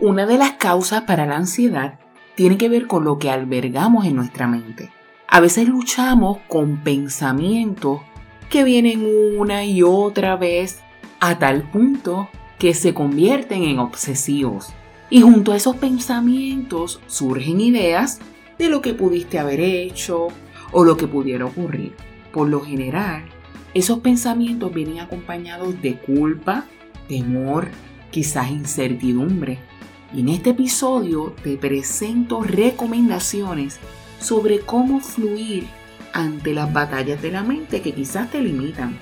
Una de las causas para la ansiedad tiene que ver con lo que albergamos en nuestra mente. A veces luchamos con pensamientos que vienen una y otra vez a tal punto que se convierten en obsesivos. Y junto a esos pensamientos surgen ideas de lo que pudiste haber hecho o lo que pudiera ocurrir. Por lo general, esos pensamientos vienen acompañados de culpa, temor, quizás incertidumbre. Y en este episodio te presento recomendaciones sobre cómo fluir ante las batallas de la mente que quizás te limitan.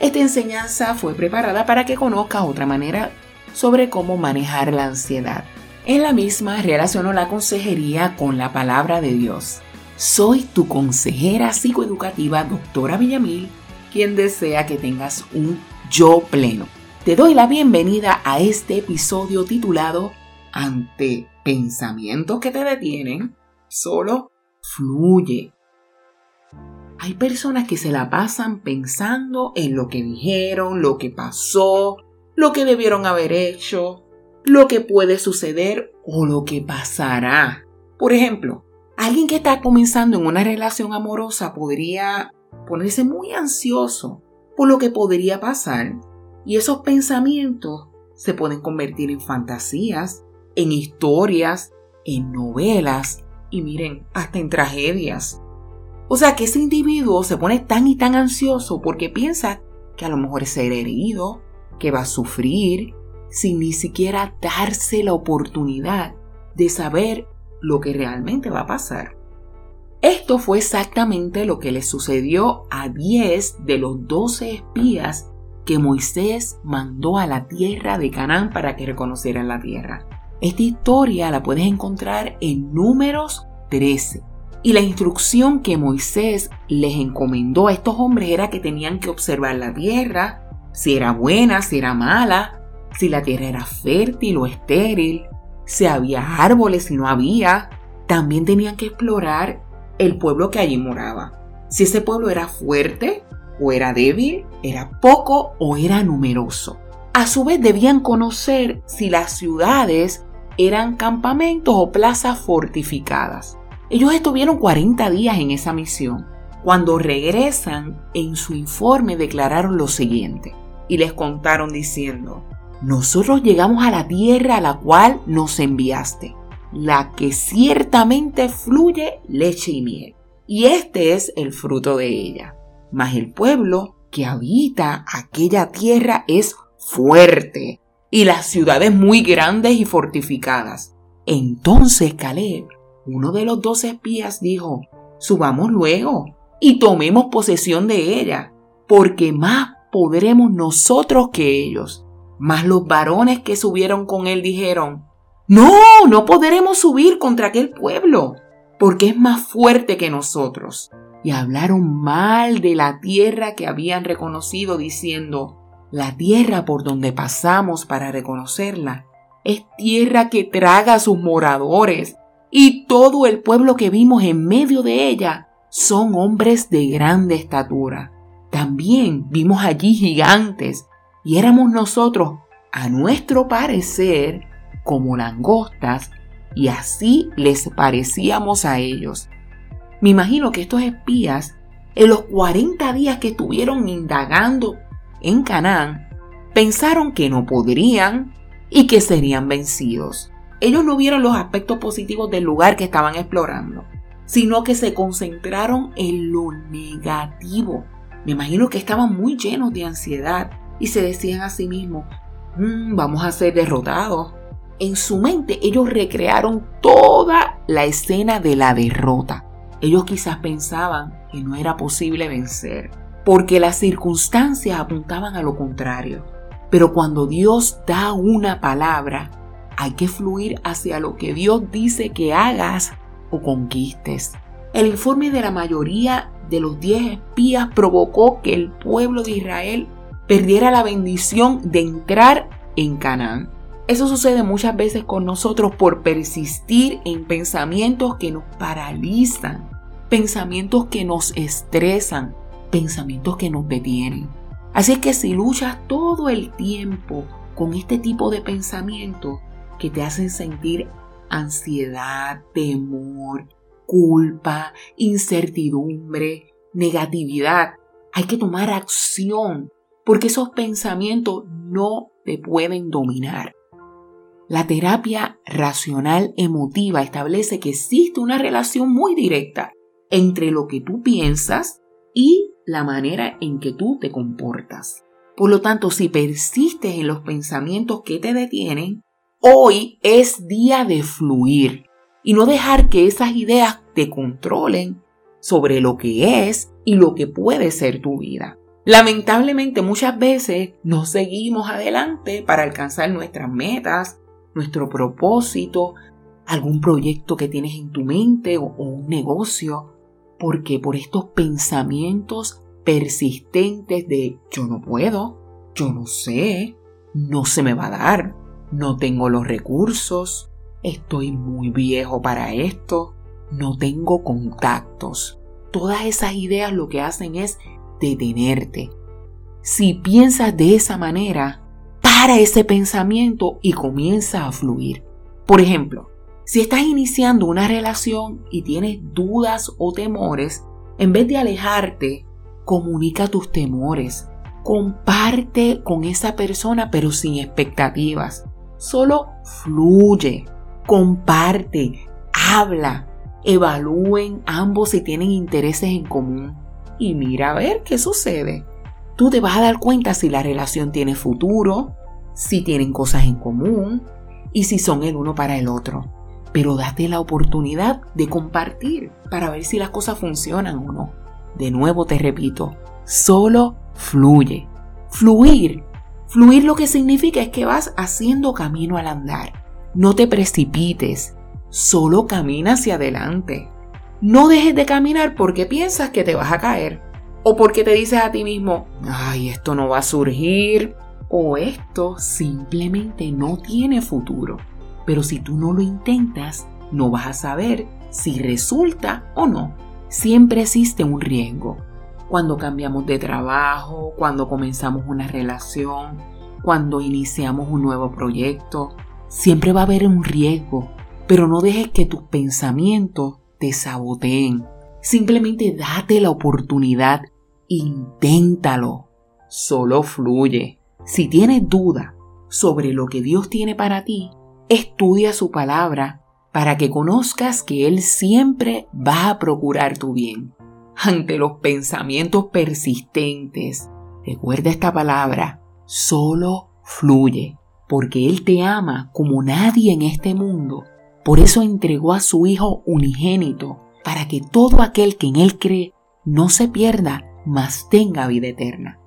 Esta enseñanza fue preparada para que conozcas otra manera sobre cómo manejar la ansiedad. En la misma relaciono la consejería con la palabra de Dios. Soy tu consejera psicoeducativa, doctora Villamil, quien desea que tengas un yo pleno. Te doy la bienvenida a este episodio titulado Ante pensamientos que te detienen, solo fluye. Hay personas que se la pasan pensando en lo que dijeron, lo que pasó, lo que debieron haber hecho, lo que puede suceder o lo que pasará. Por ejemplo, alguien que está comenzando en una relación amorosa podría ponerse muy ansioso por lo que podría pasar y esos pensamientos se pueden convertir en fantasías, en historias, en novelas y miren, hasta en tragedias. O sea que ese individuo se pone tan y tan ansioso porque piensa que a lo mejor es ser herido, que va a sufrir, sin ni siquiera darse la oportunidad de saber lo que realmente va a pasar. Esto fue exactamente lo que le sucedió a 10 de los 12 espías que Moisés mandó a la tierra de Canaán para que reconocieran la tierra. Esta historia la puedes encontrar en Números 13. Y la instrucción que Moisés les encomendó a estos hombres era que tenían que observar la tierra, si era buena, si era mala, si la tierra era fértil o estéril, si había árboles, si no había. También tenían que explorar el pueblo que allí moraba. Si ese pueblo era fuerte o era débil, era poco o era numeroso. A su vez debían conocer si las ciudades eran campamentos o plazas fortificadas. Ellos estuvieron 40 días en esa misión. Cuando regresan, en su informe declararon lo siguiente y les contaron diciendo, nosotros llegamos a la tierra a la cual nos enviaste la que ciertamente fluye leche y miel. Y este es el fruto de ella. Mas el pueblo que habita aquella tierra es fuerte y las ciudades muy grandes y fortificadas. Entonces Caleb, uno de los dos espías, dijo, subamos luego y tomemos posesión de ella, porque más podremos nosotros que ellos. Mas los varones que subieron con él dijeron, no, no podremos subir contra aquel pueblo, porque es más fuerte que nosotros. Y hablaron mal de la tierra que habían reconocido, diciendo, la tierra por donde pasamos para reconocerla es tierra que traga a sus moradores, y todo el pueblo que vimos en medio de ella son hombres de grande estatura. También vimos allí gigantes, y éramos nosotros, a nuestro parecer, como langostas y así les parecíamos a ellos. Me imagino que estos espías, en los 40 días que estuvieron indagando en Canaán, pensaron que no podrían y que serían vencidos. Ellos no vieron los aspectos positivos del lugar que estaban explorando, sino que se concentraron en lo negativo. Me imagino que estaban muy llenos de ansiedad y se decían a sí mismos, mm, vamos a ser derrotados, en su mente ellos recrearon toda la escena de la derrota. Ellos quizás pensaban que no era posible vencer, porque las circunstancias apuntaban a lo contrario. Pero cuando Dios da una palabra, hay que fluir hacia lo que Dios dice que hagas o conquistes. El informe de la mayoría de los diez espías provocó que el pueblo de Israel perdiera la bendición de entrar en Canaán. Eso sucede muchas veces con nosotros por persistir en pensamientos que nos paralizan, pensamientos que nos estresan, pensamientos que nos detienen. Así es que si luchas todo el tiempo con este tipo de pensamientos, que te hacen sentir ansiedad, temor, culpa, incertidumbre, negatividad. Hay que tomar acción porque esos pensamientos no te pueden dominar. La terapia racional emotiva establece que existe una relación muy directa entre lo que tú piensas y la manera en que tú te comportas. Por lo tanto, si persistes en los pensamientos que te detienen, hoy es día de fluir y no dejar que esas ideas te controlen sobre lo que es y lo que puede ser tu vida. Lamentablemente muchas veces nos seguimos adelante para alcanzar nuestras metas, nuestro propósito, algún proyecto que tienes en tu mente o, un negocio, porque por estos pensamientos persistentes de yo no puedo, yo no sé, no se me va a dar, no tengo los recursos, estoy muy viejo para esto, no tengo contactos. Todas esas ideas lo que hacen es detenerte. Si piensas de esa manera, para ese pensamiento y comienza a fluir. Por ejemplo, si estás iniciando una relación y tienes dudas o temores, en vez de alejarte, comunica tus temores. Comparte con esa persona pero sin expectativas. Solo fluye, comparte, habla, evalúen ambos si tienen intereses en común y mira a ver qué sucede. Tú te vas a dar cuenta si la relación tiene futuro, si tienen cosas en común y si son el uno para el otro. Pero date la oportunidad de compartir para ver si las cosas funcionan o no. De nuevo te repito, solo fluye. Fluir. Fluir lo que significa es que vas haciendo camino al andar. No te precipites, solo camina hacia adelante. No dejes de caminar porque piensas que te vas a caer o porque te dices a ti mismo, ay, esto no va a surgir o esto simplemente no tiene futuro. Pero si tú no lo intentas, no vas a saber si resulta o no. Siempre existe un riesgo. Cuando cambiamos de trabajo, cuando comenzamos una relación, cuando iniciamos un nuevo proyecto, siempre va a haber un riesgo. Pero no dejes que tus pensamientos te saboteen. Simplemente date la oportunidad, inténtalo. Solo fluye. Si tienes duda sobre lo que Dios tiene para ti, estudia su palabra para que conozcas que Él siempre va a procurar tu bien. Ante los pensamientos persistentes, recuerda esta palabra, solo fluye, porque Él te ama como nadie en este mundo por eso entregó a su Hijo unigénito, para que todo aquel que en Él cree no se pierda, mas tenga vida eterna.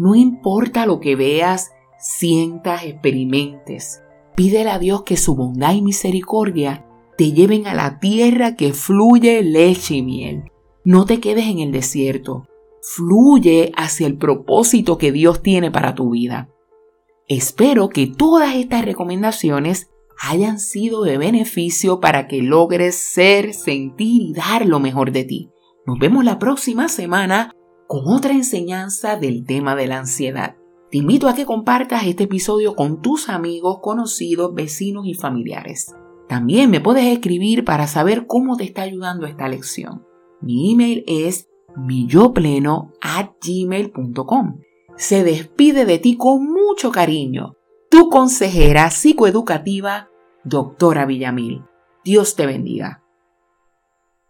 No importa lo que veas, sientas, experimentes, pídele a Dios que su bondad y misericordia te lleven a la tierra que fluye leche y miel. No te quedes en el desierto, fluye hacia el propósito que Dios tiene para tu vida. Espero que todas estas recomendaciones hayan sido de beneficio para que logres ser, sentir y dar lo mejor de ti. Nos vemos la próxima semana con otra enseñanza del tema de la ansiedad. Te invito a que compartas este episodio con tus amigos, conocidos, vecinos y familiares. También me puedes escribir para saber cómo te está ayudando esta lección. Mi email es millopleno@gmail.com. Se despide de ti con mucho cariño. Tu consejera psicoeducativa doctora Villamil. Dios te bendiga.